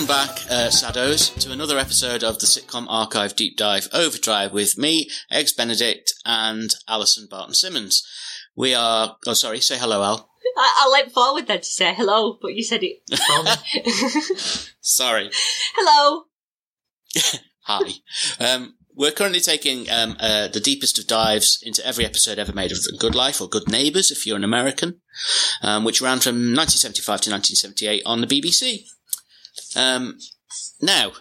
Welcome back, uh, Saddos, to another episode of the Sitcom Archive Deep Dive Overdrive with me, Eggs Benedict, and Alison Barton Simmons. We are. Oh, sorry. Say hello, Al. I, I leant forward then to say hello, but you said it. Sorry. hello. Hi. Um, we're currently taking um, uh, the deepest of dives into every episode ever made of The Good Life or Good Neighbours, if you're an American, um, which ran from 1975 to 1978 on the BBC. Um, now,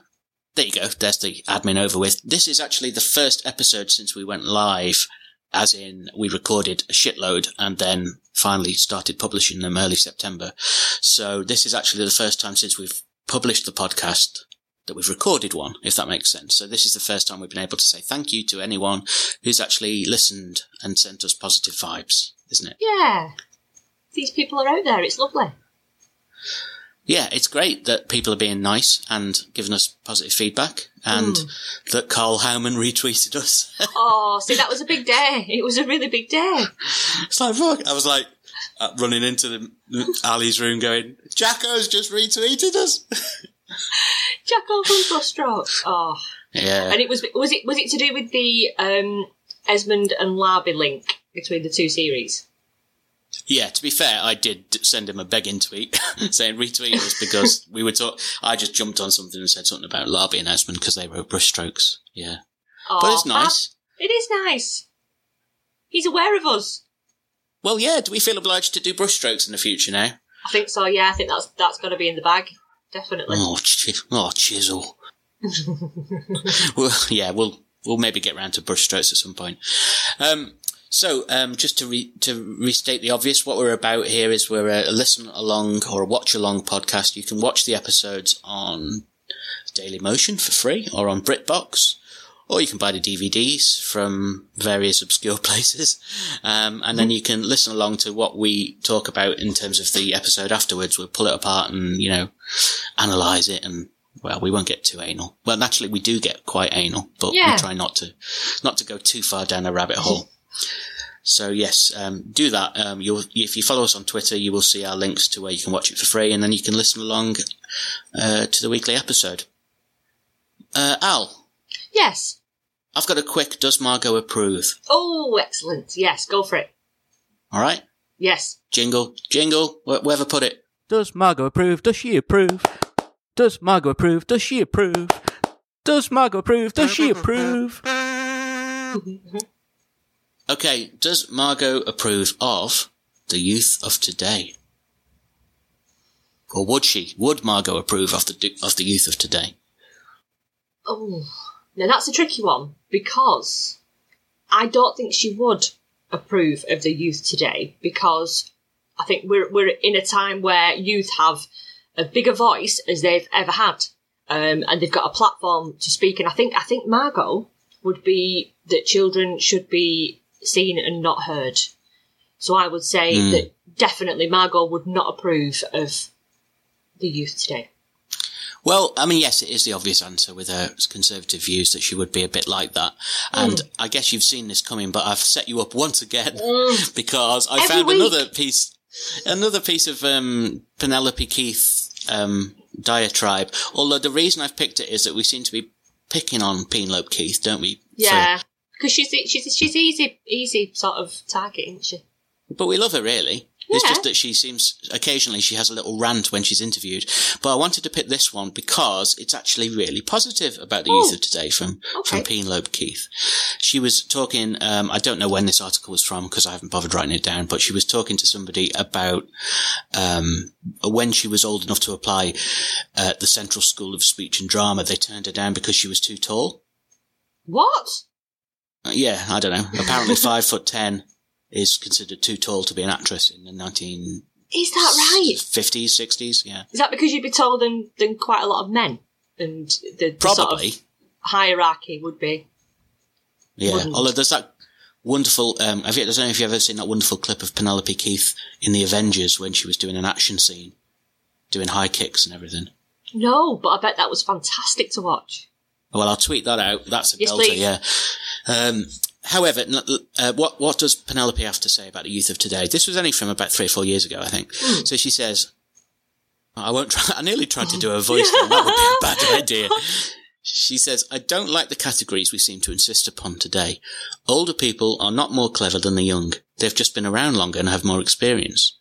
there you go. There's the admin over with. This is actually the first episode since we went live, as in we recorded a shitload and then finally started publishing them early September. So this is actually the first time since we've published the podcast that we've recorded one, if that makes sense. So this is the first time we've been able to say thank you to anyone who's actually listened and sent us positive vibes, isn't it? Yeah. These people are out there. It's lovely. Yeah, it's great that people are being nice and giving us positive feedback and that Karl Howman retweeted us. Oh, see, that was a big day. It was a really big day. it's like, fuck. I was like, uh, running into the, Ali's room going, Jacko's just retweeted us. Jacko from Brushstrokes. Oh. yeah. And it was was it was it to do with the um, Esmonde and Larbey link between the two series? Yeah, to be fair, I did send him a begging tweet saying retweet us because we were talk. I just jumped on something and said something about Larbey and Esmonde because they wrote brushstrokes. Yeah, but it's nice. fab. It is nice. He's aware of us. Well, yeah. Do we feel obliged to do brushstrokes in the future now? I think so. Yeah, I think that's that's got to be in the bag. Definitely. Oh, chi- oh chisel. well, yeah, we'll we'll maybe get round to brushstrokes at some point. Um, so, um, just to re- to restate the obvious, what we're about here is we're a, listen along or a watch along podcast. You can watch the episodes on Daily Motion for free or on BritBox. Or you can buy the DVDs from various obscure places. Um, and then you can listen along to what we talk about in terms of the episode afterwards. We'll pull it apart and, you know, analyze it and well, we won't get too anal. Well, naturally we do get quite anal, but Yeah. we try not to, not to go too far down a rabbit hole. So yes, um, do that. Um, you'll, if you follow us on Twitter, you will see our links to where you can watch it for free, and then you can listen along uh, to the weekly episode. Uh, Al, Yes. I've got a quick. Does Margot approve? Oh, excellent. Yes, go for it. All right, Yes. jingle, jingle. Wh- wherever put it. Does Margot approve? Does she approve? Does Margot approve? Does she approve? Does Margot approve? Does she approve? Okay, does Margot approve of the youth of today? Or would she? Would Margot approve of the of the youth of today? Oh, now that's a tricky one because I don't think she would approve of the youth today because I think we're we're in a time where youth have a bigger voice as they've ever had, um, and they've got a platform to speak. And I think I think Margot would be that children should be seen and not heard. So I would say Hmm. that definitely Margot would not approve of the youth today. Well, I mean, yes, it is the obvious answer with her conservative views that she would be a bit like that. And I guess you've seen this coming, but I've set you up once again because I Every found week. another piece, another piece of um, Penelope Keith um, diatribe. Although the reason I've picked it is that we seem to be picking on Penelope Keith, don't we? Yeah, because she's she's she's easy easy sort of target, isn't she? But we love her really. It's just that she seems occasionally she has a little rant when she's interviewed. But I wanted to pick this one because it's actually really positive about the youth Oh. of today from Okay. from Penelope Keith. She was talking. Um, I don't know when this article was from because I haven't bothered writing it down. But she was talking to somebody about um, when she was old enough to apply at the Central School of Speech and Drama. They turned her down because she was too tall. What? Uh, yeah, I don't know. Apparently, five foot ten is considered too tall to be an actress in the nineteen Is that right? 50s, 60s, yeah. Is that because you'd be taller than than quite a lot of men, and the, the sort of Probably. hierarchy would be? Yeah. wouldn't. Although there's that wonderful, um, have you, I don't know if you've ever seen that wonderful clip of Penelope Keith in The Avengers when she was doing an action scene, doing high kicks and everything. No, but I bet that was fantastic to watch. Well, I'll tweet that out. That's a Yes, belter, please. yeah. Um, however, uh, what what does Penelope have to say about the youth of today? This was only from about three or four years ago, I think. Hmm. So she says, I won't try. I nearly tried to do a voice. Then. That would be a bad idea. She says, I don't like the categories we seem to insist upon today. Older people are not more clever than the young. They've just been around longer and have more experience.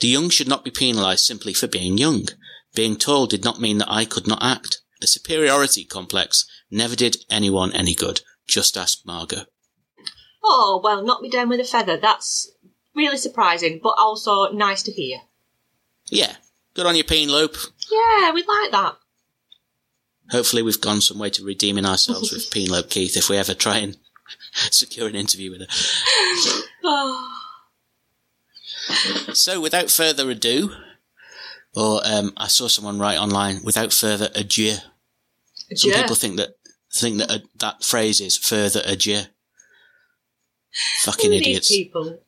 The young should not be penalised simply for being young. Being tall did not mean that I could not act. The superiority complex never did anyone any good. Just ask Margot. Oh, well, knock me down with a feather. That's really surprising, but also nice to hear. Yeah, good on your you, Penelope. Yeah, we'd like that. Hopefully, we've gone some way to redeeming ourselves with Penelope Keith if we ever try and secure an interview with her. Oh, So, without further ado, or um, I saw someone write online, without further adieu. Some yeah. people think that think that uh, that phrase is further adieu. Fucking Who are these idiots. people?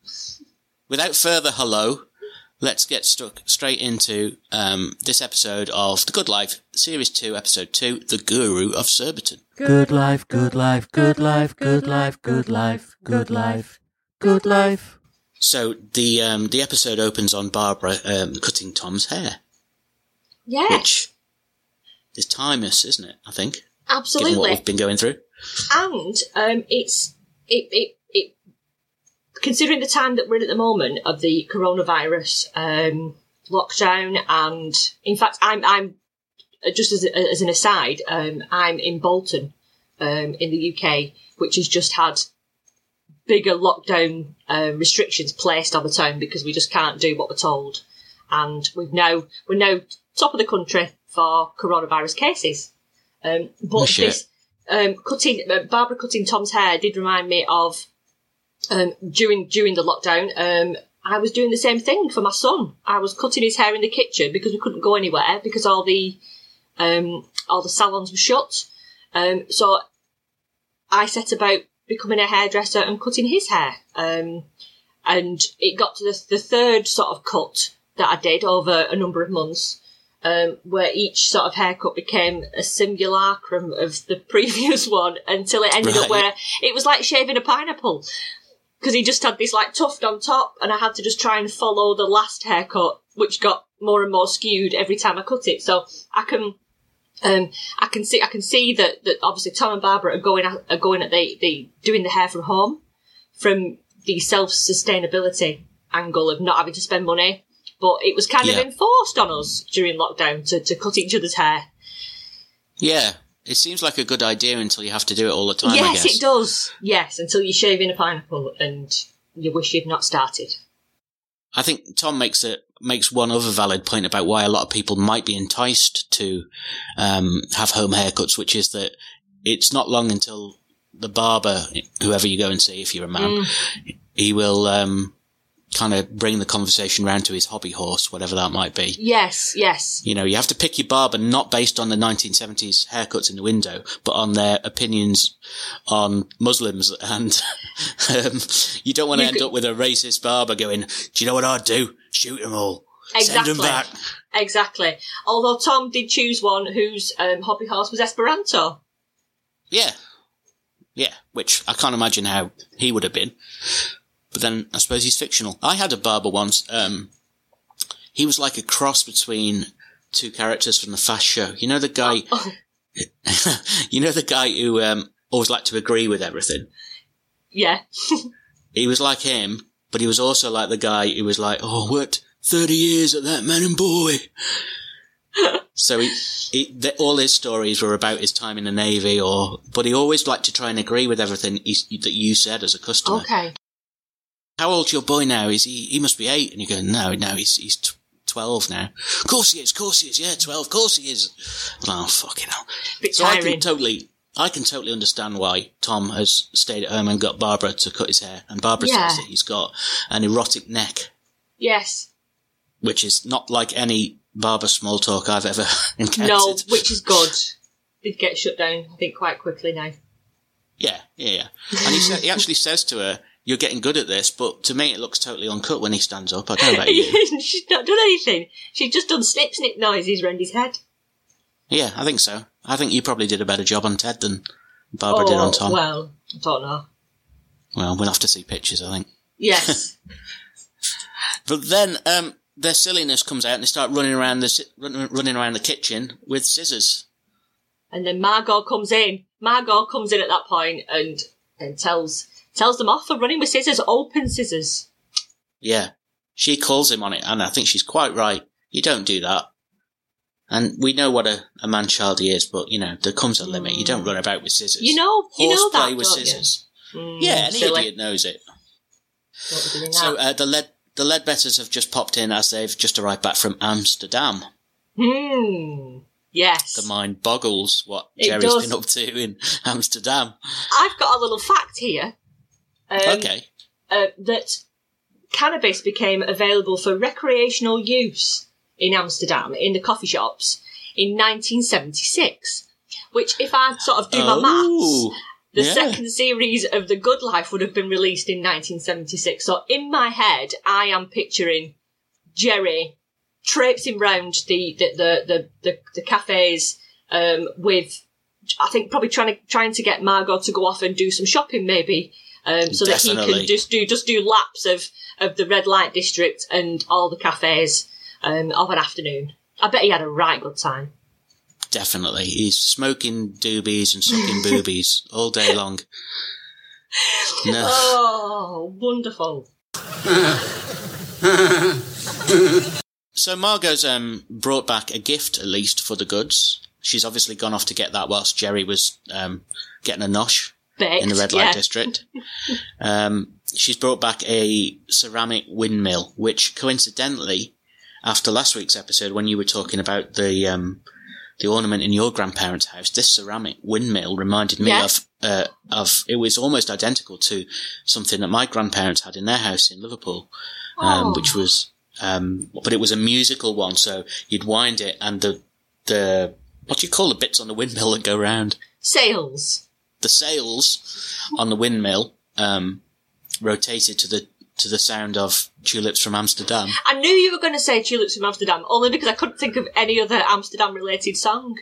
Without further hello, let's get stuck straight into um, this episode of The Good Life, Series 2, Episode 2, The Guru of Surbiton. Good life, good life, good life, good life, good life, good life, good life. So the um, the episode opens on Barbara um, cutting Tom's hair, Yeah, which is timeless, isn't it? I think, Absolutely. given what we've been going through. and um, it's it, it it considering the time that we're in at the moment of the coronavirus um, lockdown, and in fact, I'm I'm just as, a, as an aside, um, I'm in Bolton, um, in the UK, which has just had bigger lockdown uh, restrictions placed on the town because we just can't do what we're told, and we've now we're now top of the country for coronavirus cases. Um, but this um, cutting uh, Barbara cutting Tom's hair did remind me of um, during during the lockdown. Um, I was doing the same thing for my son. I was cutting his hair in the kitchen because we couldn't go anywhere because all the um, all the salons were shut. Um, so I set about becoming a hairdresser and cutting his hair. Um, and it got to the, the third sort of cut that I did over a number of months, um, where each sort of haircut became a simulacrum of the previous one until it ended up where it was like shaving a pineapple. Because he just had this like tuft on top, and I had to just try and follow the last haircut, which got more and more skewed every time I cut it. So I can um, I can see I can see that, that obviously Tom and Barbara are going at, are going at the, the doing the hair from home from the self sustainability angle of not having to spend money. But it was kind Yeah. of enforced on us during lockdown to, to cut each other's hair. Yeah, it seems like a good idea until you have to do it all the time. I yes, it does. Yes, until you're shaving a pineapple and you wish you'd not started. I think Tom makes a makes one other valid point about why a lot of people might be enticed to um, have home haircuts, which is that it's not long until the barber, whoever you go and see, if you're a man, he will um, kind of bring the conversation round to his hobby horse, whatever that might be. Yes, yes. You know, you have to pick your barber not based on the 1970s haircuts in the window, but on their opinions on Muslims. And um, you don't want to end could- up with a racist barber going, do you know what I'd do? Shoot them all. Send Exactly. them back. Exactly. Although Tom did choose one whose um, hobby horse was Esperanto. Yeah. Yeah. Which I can't imagine how he would have been. But then I suppose he's fictional. I had a barber once. Um, he was like a cross between two characters from the Fast Show. You know the guy, Oh, you know the guy who um, always liked to agree with everything. yeah. He was like him, but he was also like the guy who was like, "Oh, worked thirty years at that man and boy." so he, he the, all his stories were about his time in the navy, or but he always liked to try and agree with everything he, that you said as a customer. Okay. How old's your boy now? Is he? He must be eight. And you go, no, no, he's he's t- twelve now. Of course he is. Of course he is. Yeah, twelve. Of course he is. Oh fucking hell. Bit So I tiring. can totally, I can totally understand why Tom has stayed at home and got Barbara to cut his hair. And Barbara Yeah. says that he's got an erotic neck, yes. which is not like any barber small talk I've ever encountered. No, which is good. Did get shut down, I think, quite quickly now. Yeah, yeah, yeah. And he sa- he actually says to her, "You're getting good at this," but to me it looks totally uncut when he stands up. I don't know about you. She's not done anything. She's just done snip snip noises around his head. yeah, I think so. I think you probably did a better job on Ted than Barbara did on Tom. Well, Oh, I don't know. Well, we'll have to see pictures, I think. Yes. But then, um, their silliness comes out and they start running around the run, running around the kitchen with scissors. And then Margot comes in. Margot comes in at that point and and tells tells them off for running with scissors, open scissors. Yeah, she calls him on it, and I think she's quite right. You don't do that. And we know what a, a man child he is, but you know there comes a limit. You don't run about with scissors. You know, you know Horseplay that, with scissors. Mm, Yeah, any silly. idiot knows it. Don't be doing So uh, the lead the Leadbetters have just popped in as they've just arrived back from Amsterdam. Hmm. Yes. The mind boggles what It Jerry's does. been up to in Amsterdam. I've got a little fact here. Um, okay. uh, that cannabis became available for recreational use in Amsterdam in the coffee shops in 1976. Which, if I sort of do my maths, Oh, the yeah. second series of The Good Life would have been released in 1976. So in my head, I am picturing Jerry traipsing round the the the the, the, the cafes um, with, I think probably trying to trying to get Margot to go off and do some shopping, maybe, um, so that he can just do just do laps of of the red light district and all the cafes um, of an afternoon. I bet he had a right good time. Definitely. He's smoking doobies and sucking boobies all day long. No. Oh, wonderful! So Margot's um, brought back a gift, at least, for the goods. She's obviously gone off to get that whilst Jerry was um, getting a nosh Baked, in the red light yeah. district. Um, she's brought back a ceramic windmill, which coincidentally, after last week's episode, when you were talking about the um, the ornament in your grandparents' house, this ceramic windmill reminded me Yeah. of uh, of it was almost identical to something that my grandparents had in their house in Liverpool, um, Oh. which was um, but it was a musical one, so you'd wind it and the the what do you call the bits on the windmill that go round? Sails. The sails on the windmill um, rotated to the to the sound of tulips from Amsterdam. I knew you were going to say Tulips from Amsterdam, only because I couldn't think of any other Amsterdam related song.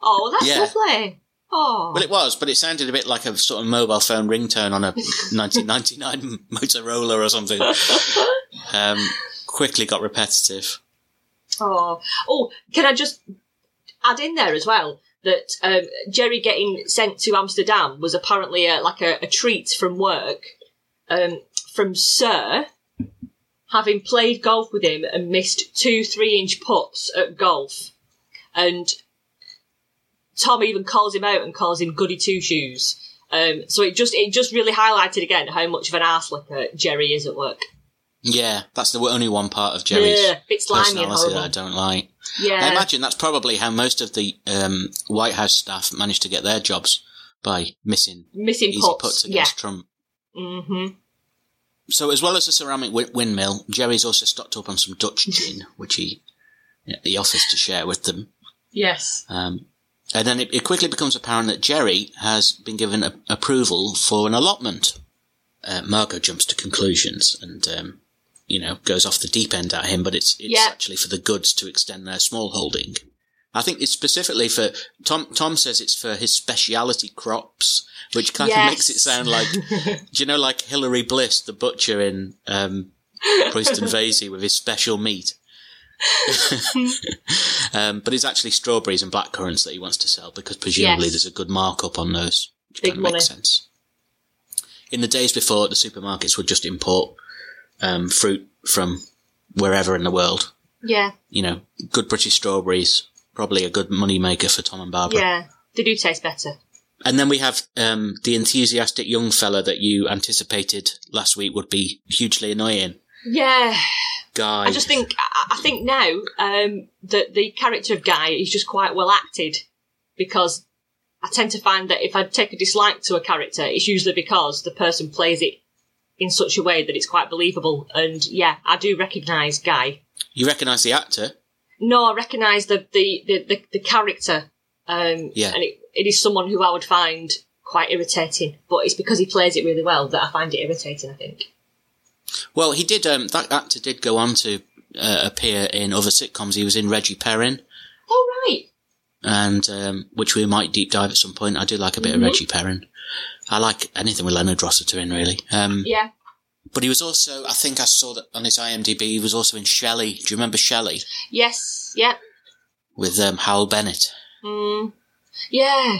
Oh, that's Yeah. lovely. Oh. Well, it was, but it sounded a bit like a sort of mobile phone ringtone on a 1999 Motorola or something. Um, quickly got repetitive. Oh, oh, can I just add in there as well that um, Jerry getting sent to Amsterdam was apparently a, like a, a treat from work um, from Sir, having played golf with him and missed two three-inch putts at golf, and Tom even calls him out and calls him Goody Two Shoes. Um, so it just it just really highlighted again how much of an arse licker Jerry is at work. Yeah, that's the only one part of Jerry's Yeah, personality that I don't like. Yeah, I imagine that's probably how most of the um, White House staff managed to get their jobs by missing missing easy puts yeah. against Trump. hmm So as well as the ceramic wi- windmill, Jerry's also stocked up on some Dutch gin, which he he offers to share with them. Yes. Um, and then it, it quickly becomes apparent that Jerry has been given a, approval for an allotment. Uh, Margot jumps to conclusions and, um, you know, goes off the deep end at him, but it's, it's Yeah. actually for the goods to extend their small holding. I think it's specifically for, Tom, Tom says it's for his speciality crops, which kind Yes. of makes it sound like, do you know, like Hilary Briss, the butcher in, um, Royston Vasey with his special meat. um, but it's actually strawberries and blackcurrants that he wants to sell because presumably Yes. there's a good markup on those. Which Big kind of money. makes sense. In the days before, the supermarkets would just import um, fruit from wherever in the world. Yeah. You know, good British strawberries, probably a good money maker for Tom and Barbara. Yeah. They do taste better. And then we have um, the enthusiastic young fella that you anticipated last week would be hugely annoying. Yeah. Guy. I just think I, I think now um, that the character of Guy is just quite well acted because I tend to find that if I take a dislike to a character, it's usually because the person plays it in such a way that it's quite believable. And yeah, I do recognise Guy. You recognise the actor? No, I recognise the, the, the, the, the character. Um, Yeah. And it, it is someone who I would find quite irritating, but it's because he plays it really well that I find it irritating, I think. Well, he did. Um, that actor did go on to uh, appear in other sitcoms. He was in Reggie Perrin, Oh, right. and um, which we might deep dive at some point. I do like a bit Mhm. of Reggie Perrin. I like anything with Leonard Rossiter in, really. Um, Yeah. But he was also, I think I saw that on his IMDb, he was also in Shelley. Do you remember Shelley Yes, yeah. with um, Hywel Bennett? Mm. Yeah.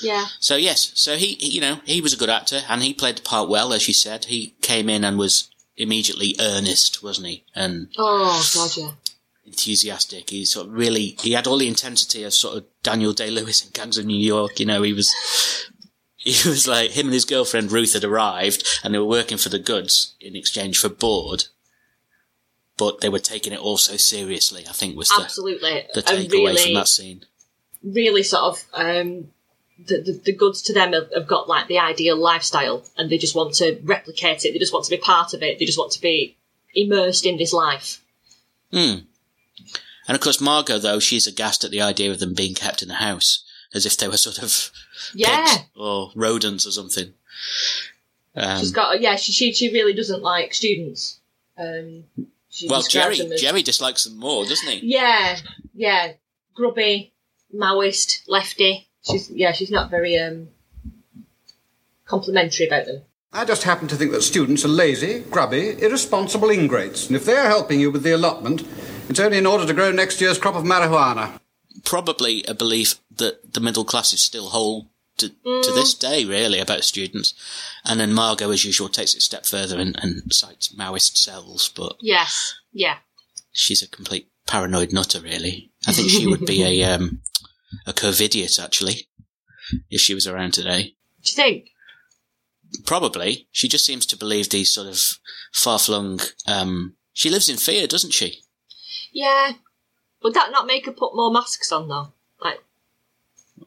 Yeah. So yes, so he, he, you know, he was a good actor and he played the part well, as you said. He came in and was immediately earnest, wasn't he? And Oh, God, yeah. enthusiastic. He sort of really, he had all the intensity of sort of Daniel Day Lewis in Gangs of New York. You know, he was, he was like, him and his girlfriend Ruth had arrived and they were working for the goods in exchange for board. But they were taking it all so seriously, I think was the, Absolutely. the takeaway really, from that scene. really sort of, um, the, the, the goods to them have, have got like the ideal lifestyle and they just want to replicate it. They just want to be part of it. They just want to be immersed in this life. Hmm. And of course, Margot, though, she's aghast at the idea of them being kept in the house, as if they were sort of Yeah. pigs or rodents or something. Um, She's got, yeah, she, she, she really doesn't like students. Um, she well, Jerry, as- Jerry dislikes them more, doesn't he? Yeah, yeah. Grubby, Maoist, lefty. She's yeah, she's not very um complimentary about them. I just happen to think that students are lazy, grubby, irresponsible ingrates, and if they're helping you with the allotment, it's only in order to grow next year's crop of marijuana. Probably a belief that the middle classes still hold to, to this day, really, about students. And then Margot, as usual, takes it a step further and, and cites Maoist cells, but Yes, yeah. she's a complete paranoid nutter, really. I think she would be a um, a covidiot, actually, if she was around today. Do you think? Probably. She just seems to believe these sort of far flung. Um, she lives in fear, doesn't she? Yeah. Would that not make her put more masks on though? Like,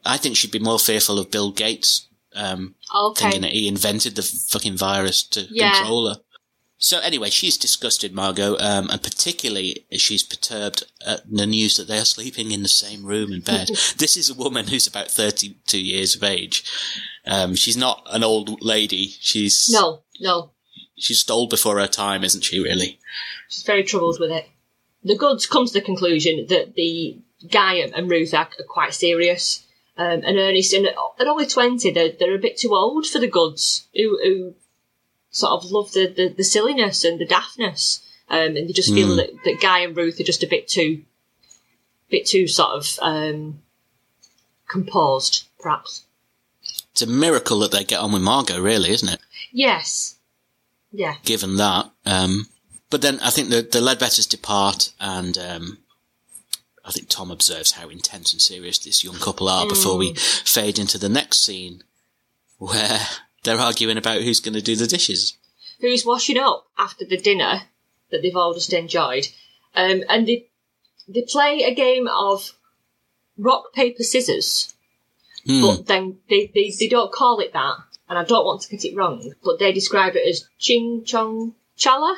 I think she'd be more fearful of Bill Gates um, okay. thinking that he invented the fucking virus to Yeah. control her. So anyway, she's disgusted, Margot, um, and particularly she's perturbed at the news that they are sleeping in the same room and bed. this is a woman who's about 32 years of age. Um, she's not an old lady. She's No, no. she's old before her time, isn't she? Really? She's very troubled with it. The goods come to the conclusion that the guy and, are, are quite serious. Um, and Ernest, and at only 20, they're, they're a bit too old for the goods, who, who sort of love the, the, the silliness and the daftness. Um, and they just feel that, that Guy and Ruth are just a bit too, bit too sort of um, composed, perhaps. It's a miracle that they get on with Margot, really, isn't it? Yes. Yeah. Given that, um, but then I think the the Leadbetters depart, and um, I think Tom observes how intense and serious this young couple are before we fade into the next scene, where they're arguing about who's going to do the dishes. who's washing up after the dinner that they've all just enjoyed. Um, and they they play a game of rock paper scissors, Hmm. but then they, they they don't call it that, and I don't want to get it wrong, but they describe it as ching chong chala.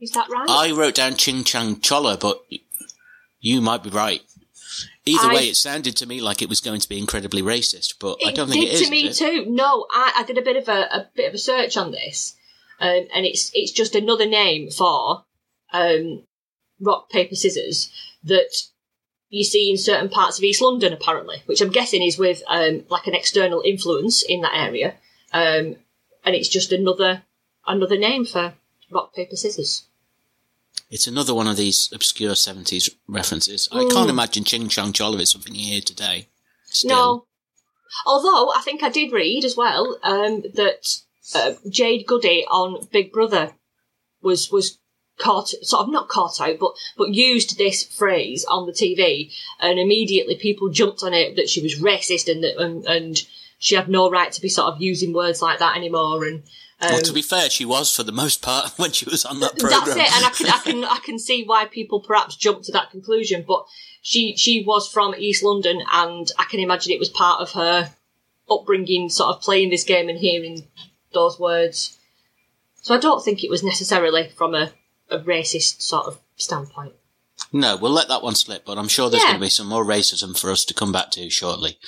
Is that right? I wrote down Ching Chang Chola, but you might be right. Either I- way, it sounded to me like it was going to be incredibly racist, but I don't think it is. It did to me is too. No, I, I did a bit of a, a bit of a search on this, um, and it's it's just another name for um, rock paper scissors that you see in certain parts of East London, apparently, which I'm guessing is with um, like an external influence in that area, um, and it's just another another name for rock paper scissors. It's another one of these obscure 70s references. I can't imagine Ching Chong Chola is something you hear today. Still. No. Although I think I did read as well um, that uh, Jade Goody on Big Brother was was caught sort of not caught out, but but used this phrase on the TV, and immediately people jumped on it that she was racist and that and, and she had no right to be sort of using words like that anymore. And um, Well, to be fair, she was for the most part when she was on that program. that's it, and I can I can I can see why people perhaps jumped to that conclusion. But she she was from East London, and I can imagine it was part of her upbringing, sort of playing this game and hearing those words. So I don't think it was necessarily from a, a racist sort of standpoint. No, we'll let that one slip, but I'm sure there's Yeah. going to be some more racism for us to come back to shortly.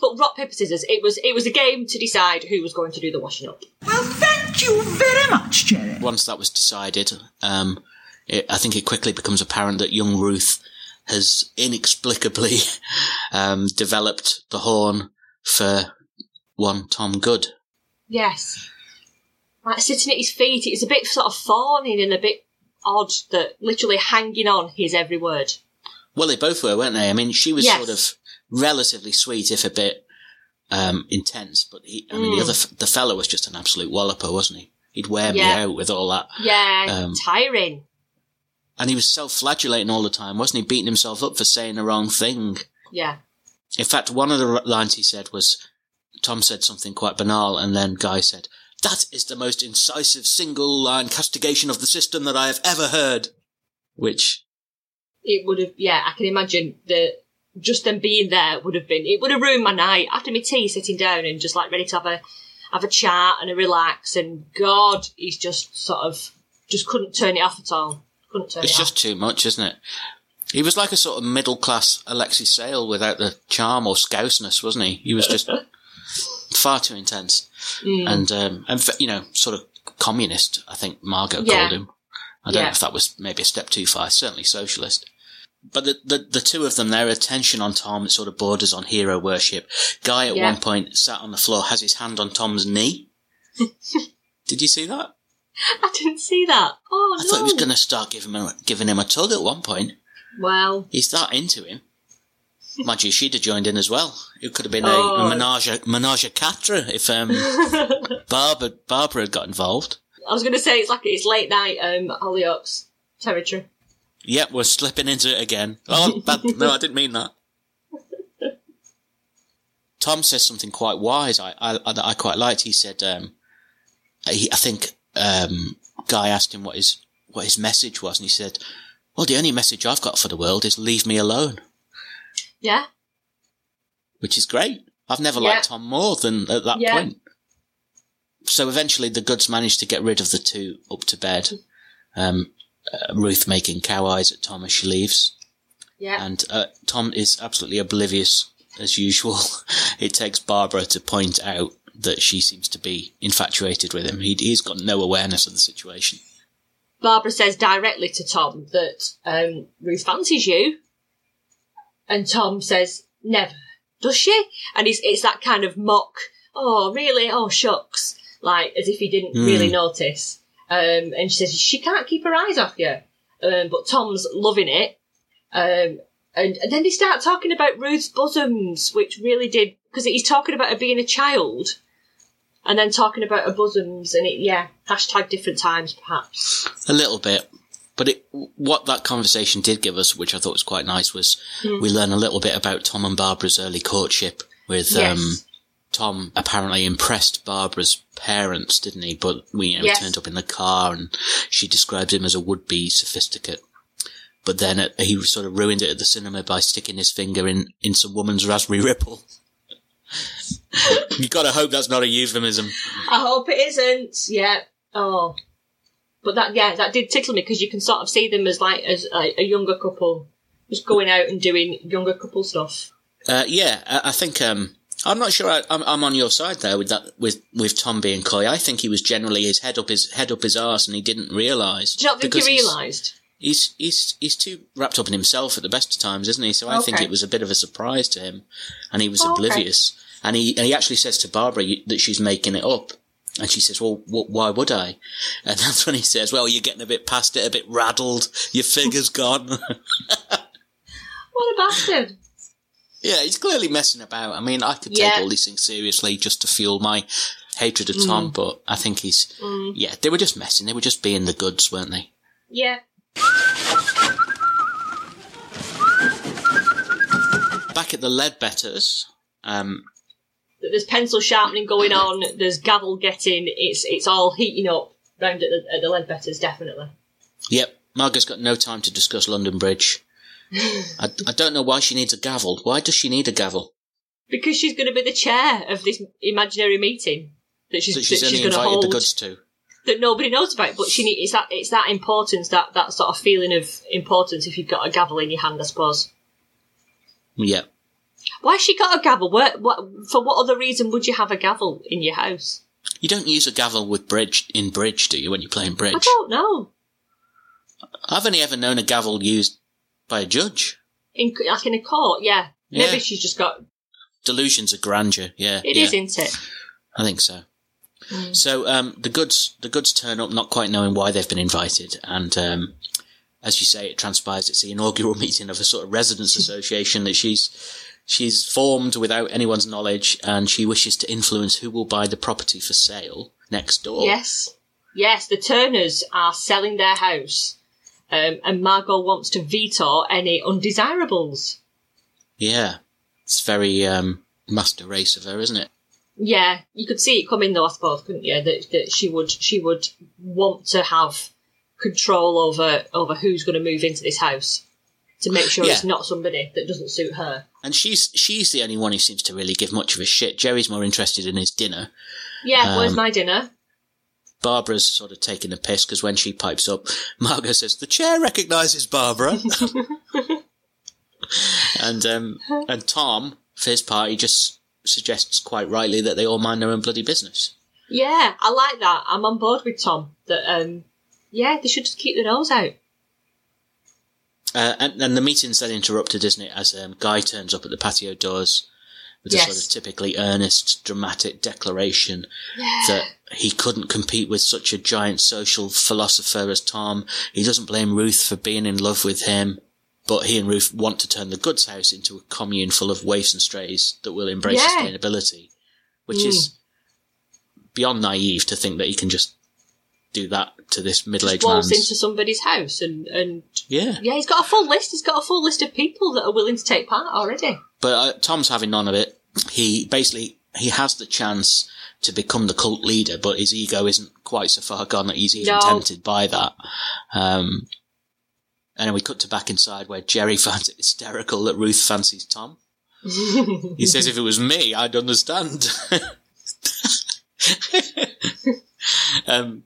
But rock paper scissors, it was it was a game to decide who was going to do the washing up. Well, thank you very much, Jerry. Once that was decided, um, it, I think it quickly becomes apparent that young Ruth has inexplicably um, developed the horn for one Tom Good. Yes. like sitting at his feet. It's a bit sort of fawning and a bit odd that literally hanging on his every word. Well, they both were, weren't they? I mean, she was Yes. sort of relatively sweet, if a bit um, intense, but he, I mean, the Mm. other, the fellow was just an absolute walloper, wasn't he? He'd wear me out with all that. Yeah, Um, tiring. And he was self-flagellating all the time, wasn't he? Beating himself up for saying the wrong thing. Yeah. In fact, one of the lines he said was, Tom said something quite banal, and then Guy said, that is the most incisive single line castigation of the system that I have ever heard. Which, It would have, yeah, I can imagine that just them being there would have been, it would have ruined my night. After my tea, sitting down and just like ready to have a, have a chat and a relax, and God, he's just sort of, just couldn't turn it off at all. Couldn't turn it's it just too much, isn't it? He was like a sort of middle class Alexei Sayle without the charm or scouseness, wasn't he? He was just far too intense. Mm. And, um, and, you know, sort of communist, I think Margot Yeah. called him. I don't Yeah. know if that was maybe a step too far, certainly socialist. But the, the, the two of them, their attention on Tom it sort of borders on hero worship. Guy at Yeah. one point sat on the floor, has his hand on Tom's knee. Did you see that? I didn't see that. Oh, I no. thought he was going to start giving him, a, giving him a tug at one point. Well, He's that into him. Mind you, she'd have joined in as well. It could have been Oh. a, a menage, a menage a quatre if um, Barbara, Barbara had got involved. I was going to say it's like it's late night um, Hollyoaks territory. Yep, we're slipping into it again. Oh, bad. no, I didn't mean that. Tom says something quite wise. I I, I I quite liked. He said, um, he, I think um, Guy asked him what his what his message was, and he said, "Well, the only message I've got for the world is leave me alone," Yeah, which is great. I've never Yeah. liked Tom more than at that Yeah. point. So eventually, the goods managed to get rid of the two up to bed. Um, uh, Ruth making cow eyes at Tom as she leaves. yeah. And uh, Tom is absolutely oblivious as usual. it takes Barbara to point out that she seems to be infatuated with him. He, he's got no awareness of the situation. Barbara says directly to Tom that um, Ruth fancies you, and Tom says never. Does she? And it's it's that kind of mock. Oh, really? Oh, shucks. Like as if he didn't Hmm. really notice. Um, and she says she can't keep her eyes off you. Um, but Tom's loving it. Um, and, and then they start talking about Ruth's bosoms, which really did because he's talking about her being a child, and then talking about her bosoms, and it yeah hashtag different times perhaps. A little bit. But it, what that conversation did give us, which I thought was quite nice, was Hmm. we learn a little bit about Tom and Barbara's early courtship with Yes. Tom apparently impressed Barbara's parents, didn't he? But we you know, Yes. turned up in the car and she described him as a would-be sophisticate. But then it, he sort of ruined it at the cinema by sticking his finger in, in some woman's raspberry ripple. you gotta hope that's not a euphemism. I hope it isn't. Yeah. Oh. But that, yeah, that did tickle me because you can sort of see them as like as a, a younger couple, just going out and doing younger couple stuff. Uh, yeah, I, I think um, I'm not sure. I, I'm, I'm on your side there with that. With with Tom being coy, I think he was generally his head up his head up his arse, and he didn't realise. Do you not think because he realised? He's he's he's too wrapped up in himself at the best of times, isn't he? So I think it was a bit of a surprise to him, and he was Oh, okay. oblivious. And he and he actually says to Barbara that she's making it up, and she says, "Well, wh- why would I?" And that's when he says, "Well, you're getting a bit past it, a bit rattled. Your figure's gone." What a bastard! Yeah, he's clearly messing about. I mean, I could Yeah. take all these things seriously just to fuel my hatred of Tom, but I think he's, Mm. yeah, they were just messing. They were just being the goods, weren't they? Yeah. Back at the Leadbetters, um, There's pencil sharpening going on. There's gavel getting. It's it's all heating up round at the, at the Leadbetters, definitely. yep, Margaret's got no time to discuss London Bridge. I, I don't know why she needs a gavel. Why does she need a gavel? Because she's going to be the chair of this imaginary meeting that she's, That she's that she's going to invited hold. the goods to. that nobody knows about. But she need, it's that it's that importance that that sort of feeling of importance. If you've got a gavel in your hand, I suppose. Yeah. Why has she got a gavel? Where, what, for what other reason would you have a gavel in your house? You don't use a gavel with bridge in bridge, do you, when you're playing bridge, I don't know. I've only ever known a gavel used by a judge. In like in a court, yeah. Yeah. Maybe she's just got. Delusions of grandeur, yeah. It yeah. is, isn't it? I think so. So um, the goods the goods turn up, not quite knowing why they've been invited, and um, as you say, it transpires it's the inaugural meeting of a sort of residents' association that she's she's formed without anyone's knowledge, and she wishes to influence who will buy the property for sale next door. Yes. Yes, the Turners are selling their house. Um, and Margot wants to veto any undesirables. Yeah, it's very um, master race of her, isn't it? Yeah, you could see it coming though, I suppose, couldn't you? That, that she would she would want to have control over over who's going to move into this house to make sure Yeah. it's not somebody that doesn't suit her. And she's she's the only one who seems to really give much of a shit. Jerry's more interested in his dinner. Yeah, where's Um, my dinner? Barbara's sort of taking the piss because when she pipes up, Margot says, "The chair recognises Barbara," and um, and Tom, for his part, he just suggests quite rightly that they all mind their own bloody business. Yeah, I like that. I'm on board with Tom. That um, yeah, they should just keep their nose out. Uh, and, and the meeting's then interrupted, isn't it, as um, Guy turns up at the patio doors with a sort of typically earnest, dramatic declaration that he couldn't compete with such a giant social philosopher as Tom. He doesn't blame Ruth for being in love with him, but he and Ruth want to turn the goods house into a commune full of waifs and strays that will embrace Yeah. sustainability, which Mm. is beyond naive to think that he can just do that to this middle-aged man. waltz man's. into somebody's house and and Yeah. yeah, he's got a full list. He's got a full list of people that are willing to take part already. But uh, Tom's having none of it. He basically he has the chance to become the cult leader, but his ego isn't quite so far gone that he's even No. tempted by that. Um, and then we cut to back inside where Jerry finds it hysterical that Ruth fancies Tom. He says, "If it was me, I'd understand." um,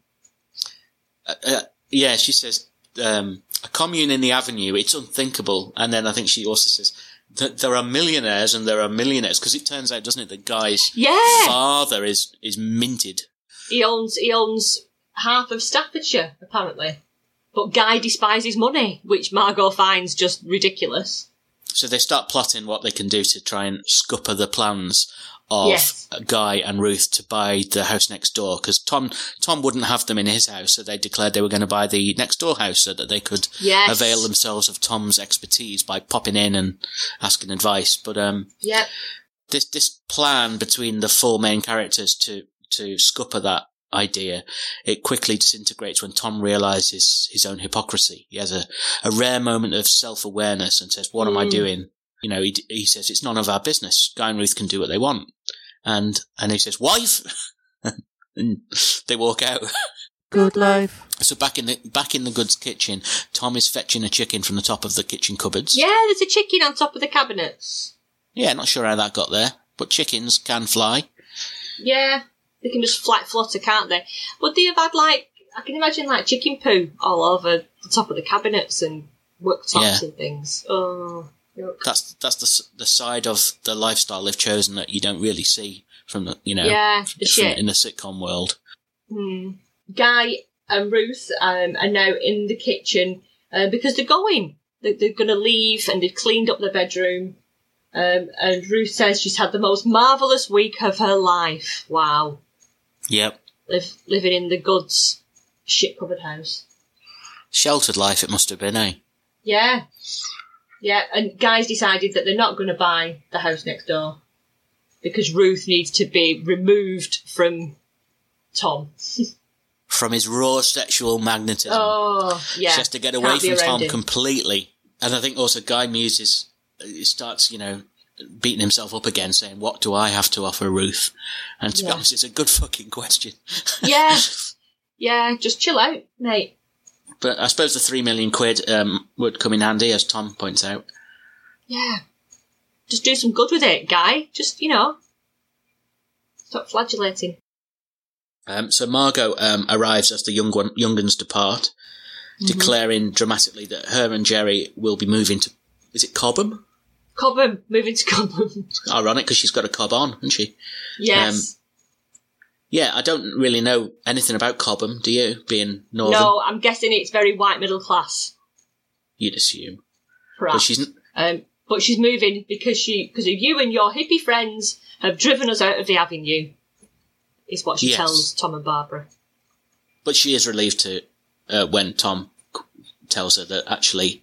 uh, uh, yeah, she says, um, "A commune in the avenue. It's unthinkable." And then I think she also says that there are millionaires and there are millionaires because it turns out, doesn't it, that Guy's Yeah, father is is minted. he owns he owns half of Staffordshire apparently, but Guy despises money, which Margot finds just ridiculous. So they start plotting what they can do to try and scupper the plans of Yes. Guy and Ruth to buy the house next door because Tom Tom wouldn't have them in his house, so they declared they were going to buy the next door house so that they could Yes. avail themselves of Tom's expertise by popping in and asking advice. But um, Yep. this this plan between the four main characters to to scupper that idea, it quickly disintegrates when Tom realizes his own hypocrisy. He has a, a rare moment of self awareness and says, "What am I Mm. doing?" You know, he, he says, "It's none of our business. Guy and Ruth can do what they want," and and he says, "Wife," and they walk out. Good life. So back in the back in the goods kitchen, Tom is fetching a chicken from the top of the kitchen cupboards. Yeah, there's a chicken on top of the cabinets. yeah, not sure how that got there, but chickens can fly. Yeah, they can just flat flutter, can't they? But they have had like I can imagine like chicken poo all over the top of the cabinets and worktops Yeah. and things. Oh, yuck. that's that's the the side of the lifestyle they've chosen that you don't really see from the you know yeah, the shit. in the sitcom world. Hmm. Guy and Ruth um, are now in the kitchen uh, because they're going. They're, they're going to leave and they've cleaned up their bedroom. Um, and Ruth says she's had the most marvellous week of her life. Wow. Yep, Live, living in the goods shit covered house. sheltered life it must have been, eh? Yeah. Yeah, and guys decided that they're not going to buy the house next door because Ruth needs to be removed from Tom. From his raw sexual magnetism, Oh, yeah. she has to get away from Tom completely. And I think also Guy Muses he starts, you know, beating himself up again, saying, "What do I have to offer Ruth?" And to be honest, it's a good fucking question. yeah. Yeah, just chill out, mate. But I suppose the three million quid um, would come in handy, as Tom points out. Yeah. Just do some good with it, guy. Just, you know, stop flagellating. Um, so Margot um, arrives as the young one, young uns depart, Mm-hmm. declaring dramatically that her and Jerry will be moving to. Is it Cobham? Cobham, moving to Cobham. Ironic because she's got a cob on, hasn't she? yes. Yeah, I don't really know anything about Cobham. Do you? Being northern, no, I'm guessing it's very white middle class, you'd assume. But perhaps. she's n- Um, but she's moving because she because you and your hippie friends have driven us out of the avenue. is what she Yes. tells Tom and Barbara. But she is relieved to uh, when Tom tells her that actually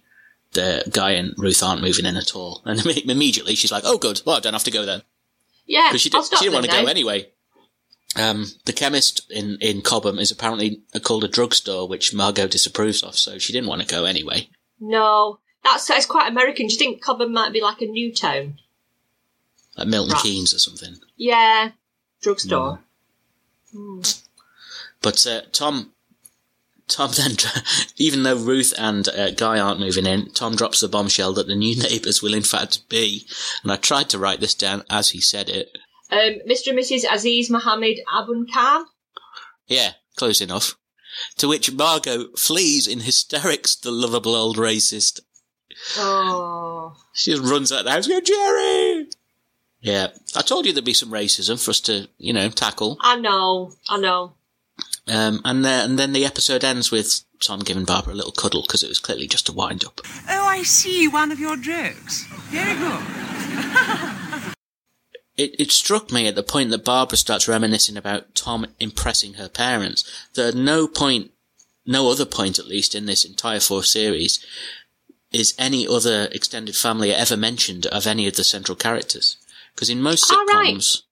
the guy and Ruth aren't moving in at all, and immediately she's like, "Oh, good. Well, I don't have to go then." Yeah, because she, did, she didn't want to go anyway. Um, the chemist in, in Cobham is apparently called a drugstore, which Margot disapproves of, so she didn't want to go anyway. No, that's, that's quite American. Do you think Cobham might be like a new town? Like Milton Right. Keynes or something. Yeah, drugstore. But uh, Tom, Tom then, even though Ruth and uh, Guy aren't moving in, Tom drops the bombshell that the new neighbours will in fact be. And I tried to write this down as he said it. Um, Mr. and Mrs. Aziz Mohammed Abun Khan. Yeah, close enough. To which Margot flees in hysterics, the lovable old racist. Oh, She just runs out of the house, go, Jerry! Yeah, I told you there'd be some racism for us to, you know, tackle. I know, I know. Um, and, then and then the episode ends with Tom giving Barbara a little cuddle because it was clearly just a wind up. Oh, I see one of your jokes. Very good. It, it struck me at the point that Barbara starts reminiscing about Tom impressing her parents. That at no point, no other point at least in this entire four series, is any other extended family ever mentioned of any of the central characters. Because in most right. sitcoms,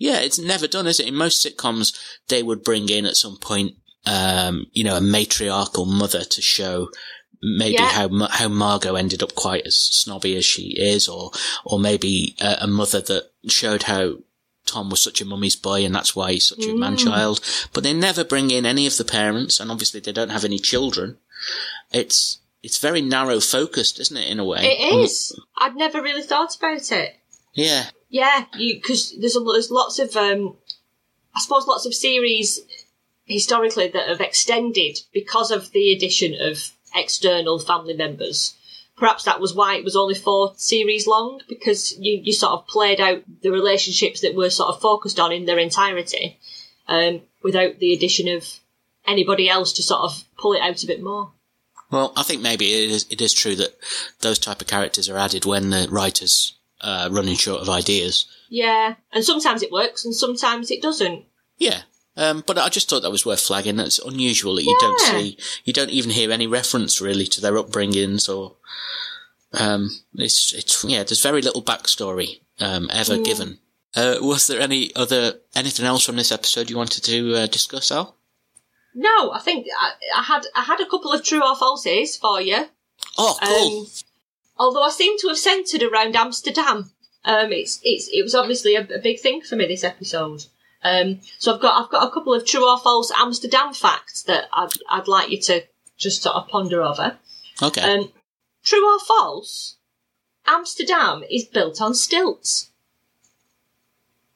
yeah, it's never done, is it? In most sitcoms, they would bring in at some point, um, you know, a matriarchal mother to show maybe Yeah. how how Margot ended up quite as snobby as she is, or or maybe a, a mother that showed how Tom was such a mummy's boy and that's why he's such a man child. But they never bring in any of the parents, and obviously they don't have any children. It's it's very narrow focused, isn't it? In a way, It is. I'd never really thought about it. Yeah, Yeah, because there's a, there's lots of um, I suppose lots of series historically that have extended because of the addition of external family members. Perhaps that was why it was only four series long because you, you sort of played out the relationships that were sort of focused on in their entirety, um, without the addition of anybody else to sort of pull it out a bit more. Well, I think maybe it is, it is true that those type of characters are added when the writers uh, running short of ideas. Yeah, and sometimes it works and sometimes it doesn't. Yeah. Um, but I just thought that was worth flagging. It's unusual that you don't see, you don't even hear any reference really to their upbringings or, um, it's, it's, yeah, there's very little backstory, um, ever given. Uh, was there any other, anything else from this episode you wanted to uh, discuss, Al? No, I think I, I had I had a couple of true or falses for you. Oh, cool. Although I seem to have centred around Amsterdam. Um, it's it's it was obviously a, a big thing for me this episode. Um, so I've got I've got a couple of true or false Amsterdam facts that I'd I'd like you to just sort of ponder over. okay. Um, true or false? Amsterdam is built on stilts.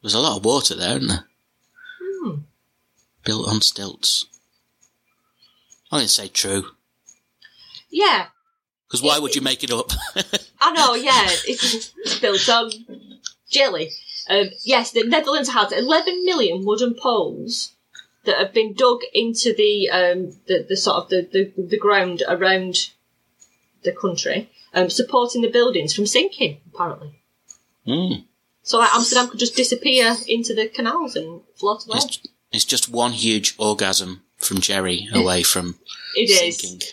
There's a lot of water there, isn't there? Hmm. Built on stilts. I'm going to say true. Yeah, Because why would you make it up? I know, yeah, it's, built on jelly. Um, yes, the Netherlands has 11 million wooden poles that have been dug into the um, the, the sort of the, the, the ground around the country, um, supporting the buildings from sinking. Apparently, mm. so like Amsterdam could just disappear into the canals and float away. it's, it's just one huge orgasm from Jerry away from It is. sinking.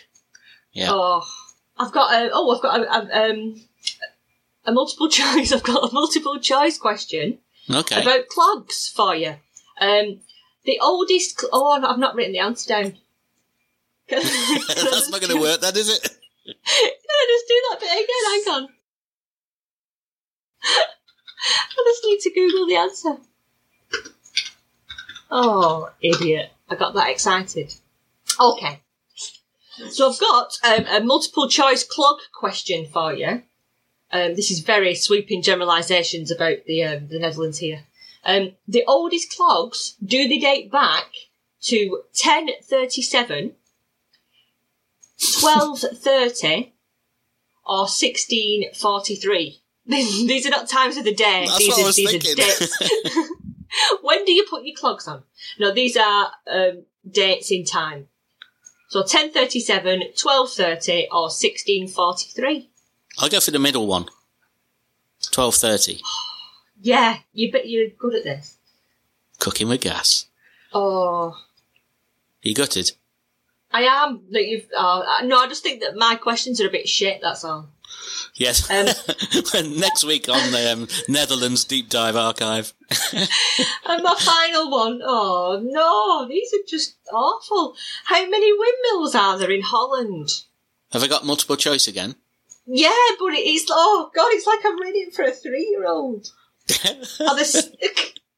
Yeah. Oh, I've got a oh, I've got a, a, um, a multiple choice. I've got a multiple choice question. Okay. about clogs for you. Um, the oldest. Cl- oh, I've not written the answer down. That's not going to work, that is it? Can I just do that bit again? Hang on. I just need to Google the answer. Oh, idiot! I got that excited. Okay, so I've got um, a multiple choice clog question for you. Um, this is very sweeping generalisations about the um, the Netherlands here. Um, the oldest clogs do they date back to 1037, 1230, or 1643? these are not times of the day. That's these are, these thinking. are dates. when do you put your clogs on? No, these are um, dates in time. So 1037, 1230, or 1643. I'll go for the middle one. 12.30. Yeah, you bet you're good at this. Cooking with gas. Oh, You gutted? I am that you've. Oh, no, I just think that my questions are a bit shit. That's all. Yes. Um, Next week on the um, Netherlands Deep Dive Archive. And my final one. Oh no, these are just awful. How many windmills are there in Holland? Have I got multiple choice again? Yeah, but it's oh god, it's like I'm reading for a three-year-old. Are there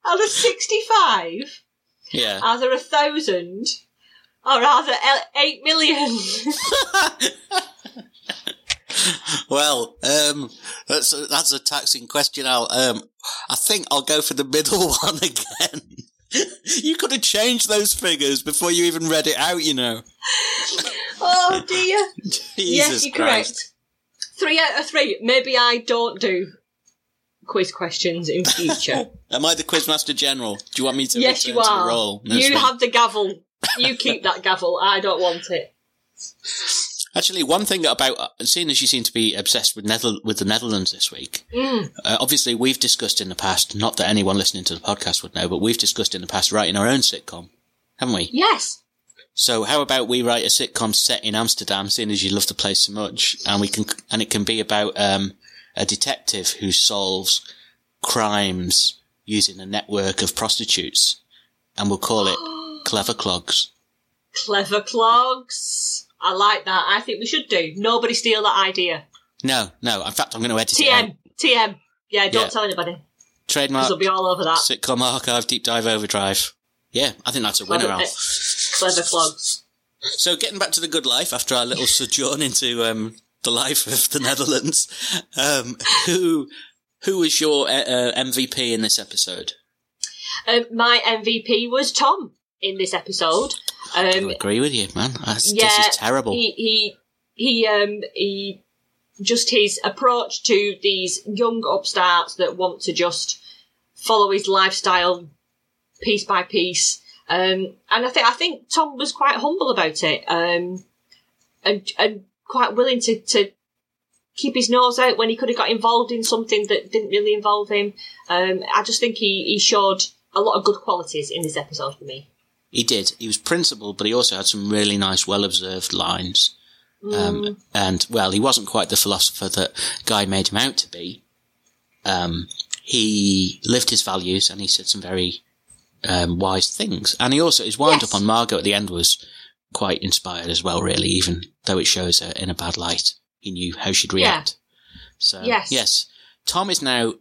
are there sixty-five? yeah. Are there a thousand? Or are there eight million? Well, um, that's a, that's a taxing question. I'll, um, I think I'll go for the middle one again. you could have changed those figures before you even read it out, you know. oh dear. Jesus yes, you're Christ. correct. Three out of three. Maybe I don't do quiz questions in future. Am I the Quizmaster General? Do you want me to yes, you to are. No, you sweet. have the gavel. You keep that gavel. I don't want it. Actually, one thing about uh, seeing as you seem to be obsessed with Nether- with the Netherlands this week, Mm. uh, obviously we've discussed in the past. Not that anyone listening to the podcast would know, but we've discussed in the past writing our own sitcom, haven't we? Yes. So how about we write a sitcom set in Amsterdam, seeing as you love the place so much, and we can and it can be about um, a detective who solves crimes using a network of prostitutes, and we'll call it Clever Clogs. Clever clogs. I like that. I think we should do. Nobody steal that idea. No, no. In fact, I'm going to edit it out. TM. TM. Yeah, don't Yeah. tell anybody. Because Trademark they'll be all over that. sitcom archive deep dive overdrive. Yeah, I think that's a winner. Clever, clever clogs. So getting back to the good life after our little sojourn into um, the life of the Netherlands, um, who who was your uh, uh, MVP in this episode? Um, my MVP was Tom in this episode. I Um, agree with you, man. That's, yeah, this is terrible. He he he um he just his approach to these young upstarts that want to just follow his lifestyle piece by piece. Um, and I think I think Tom was quite humble about it. Um, and and quite willing to to keep his nose out when he could have got involved in something that didn't really involve him. Um, I just think he he showed a lot of good qualities in this episode for me. He did. He was principled, but he also had some really nice, well observed lines. Mm. Um, and well, he wasn't quite the philosopher that Guy made him out to be. Um, he lived his values and he said some very um, wise things. And he also his wind Yes. up on Margot at the end was quite inspired as well. Really, even though it shows her in a bad light, he knew how she'd react. So Yes. yes, Tom is now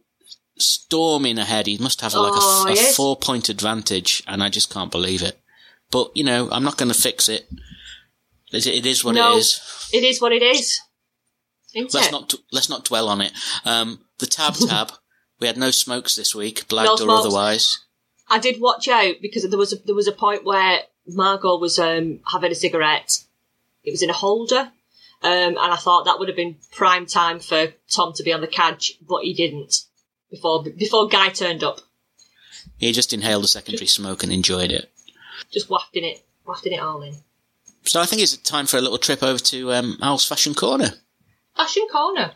storming ahead. He must have like Oh, a, f- a yes. four point advantage, and I just can't believe it. But you know, I'm not going to fix it. It it is what No. it is. It is what it is. Isn't Let's it? not let's not dwell on it. Um, the tab tab. we had no smokes this week, blagged No or otherwise. I did watch out because there was a, there was a point where Margot was um, having a cigarette. It was in a holder, um, and I thought that would have been prime time for Tom to be on the cadge, but he didn't before before Guy turned up, He just inhaled a secondary smoke and enjoyed it. Just wafting it, wafting it all in. So I think it's time for a little trip over to um, Al's Fashion Corner. Fashion corner.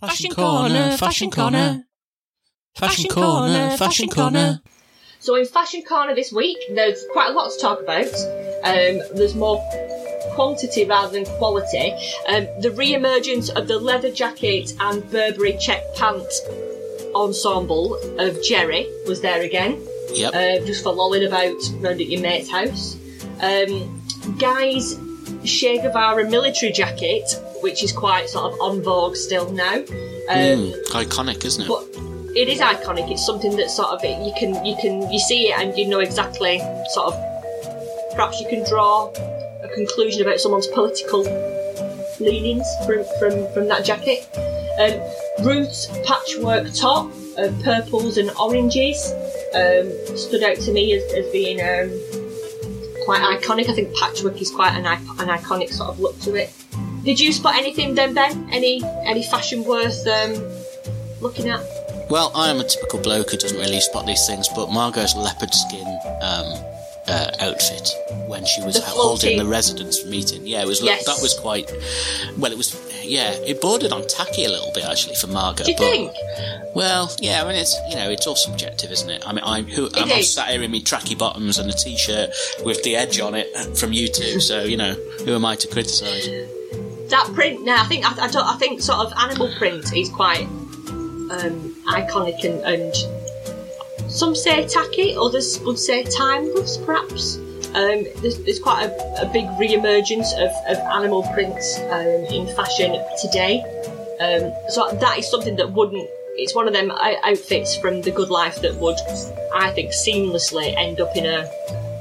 Fashion corner, fashion corner. Fashion corner, fashion corner. So in fashion corner this week, there's quite a lot to talk about. Um, there's more quantity rather than quality. Um, the re-emergence of the leather jacket and Burberry check pant ensemble of Jerry was there again, Yep. uh, just for lolling about round at your mate's house. Um, Guy's Che Guevara military jacket, which is quite sort of on vogue still now. Um, Mm, iconic, isn't it? but it is iconic. It's something that sort of you can you can you see it and you know exactly sort of perhaps you can draw a conclusion about someone's political leanings from from, from that jacket. Um, Ruth's patchwork top of purples and oranges um, stood out to me as, as being um, quite iconic. I think patchwork is quite an, an iconic sort of look to it. Did you spot anything then, Ben? Any any fashion worth um, looking at? Well, I am a typical bloke who doesn't really spot these things, but Margot's leopard skin um, uh, outfit when she was The holding the residence meeting. Yeah, it was Yes. that was quite well. It was yeah, it bordered on tacky a little bit actually for Margot. Do you but- think? Well, yeah, I mean it's you know it's all subjective, isn't it? I mean I'm who I'm, is. sat here in my tracky bottoms and a t-shirt with the edge on it from YouTube, so you know who am I to criticise? That print, no, I think I, I don't. I think sort of animal print is quite um, iconic and, and some say tacky, others would say timeless, perhaps. Um, there's, there's quite a, a big re-emergence of, of animal prints um, in fashion today. Um, so that is something that wouldn't. It's one of them outfits from The Good Life that would, I think, seamlessly end up in a,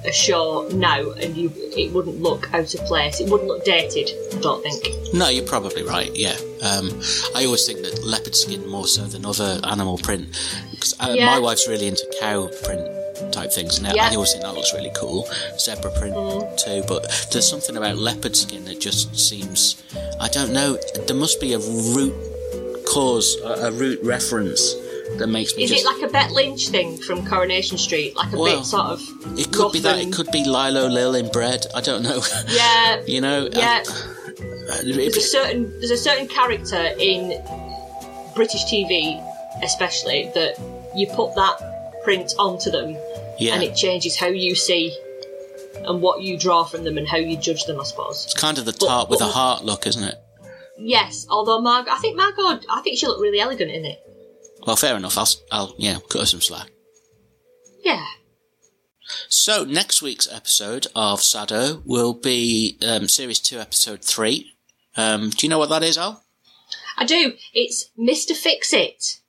a show now, and you it wouldn't look out of place. It wouldn't look dated. I don't think. No, you're probably right. Yeah, um, I always think that leopard skin more so than other animal print. Because uh, Yeah. my wife's really into cow print type things, and I- Yeah. I always think that looks really cool. Zebra print too, but there's something about leopard skin that just seems. I don't know. There must be a root cause, a, a root reference that makes me Is just. it like a Bet Lynch thing from Coronation Street? Like a Well, bit sort of. it could be that. and- It could be Lilo Lil in bread. I don't know. Yeah. you know. Yeah. uh, There's a certain there's a certain character in British TV, especially that you put that print onto them, yeah. and it changes how you see and what you draw from them and how you judge them. I suppose. it's kind of the but- tart with a heart look, isn't it? Yes, although Margot, I think Margot, I think she looked really elegant in it. Well, fair enough. I'll, I'll, yeah, cut her some slack. Yeah. So next week's episode of Sado will be um, series two, episode three. Um, do you know what that is, Al? I do. It's Mr. Fix It,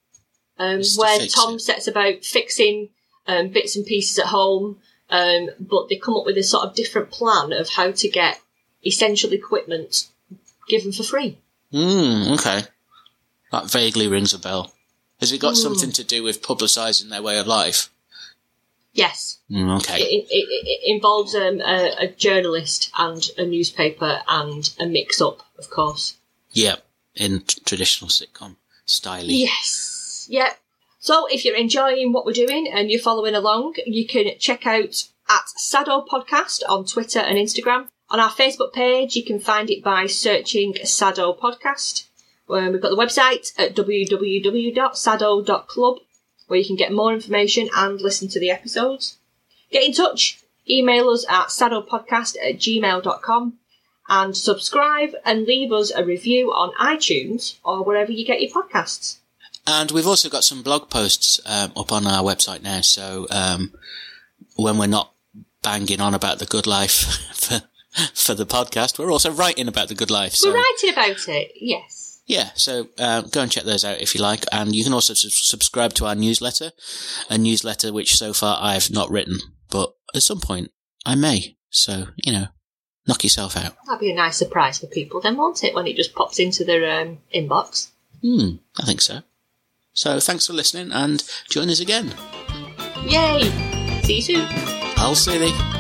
um, Mr. where Fix Tom It. sets about fixing um, bits and pieces at home, um, but they come up with a sort of different plan of how to get essential equipment given for free. Hmm. Okay. That vaguely rings a bell. Has it got something to do with publicising their way of life? Yes, Mm, okay. it, it, it involves um, a, a journalist and a newspaper and a mix-up, of course. Yeah. In t- traditional sitcom style. Yes. Yep. So if you're enjoying what we're doing and you're following along, you can check out at Sado Podcast on Twitter and Instagram. On our Facebook page, you can find it by searching Sado Podcast. Um, we've got the website at www.sado.club where you can get more information and listen to the episodes. Get in touch. Email us at sadopodcast at gmail.com and subscribe and leave us a review on iTunes or wherever you get your podcasts. And we've also got some blog posts um, up on our website now. So um, when we're not banging on about the good life for for the podcast, we're also writing about the good life. So We're writing about it, yes. Yeah, so uh, go and check those out if you like. And you can also sub- subscribe to our newsletter, a newsletter which so far I've not written, but at some point I may. So you know, knock yourself out. That'd be a nice surprise for people, then, won't it, when it just pops into their um, inbox? Hmm, I think so. So thanks for listening and join us again. Yay! See you soon. I'll see thee.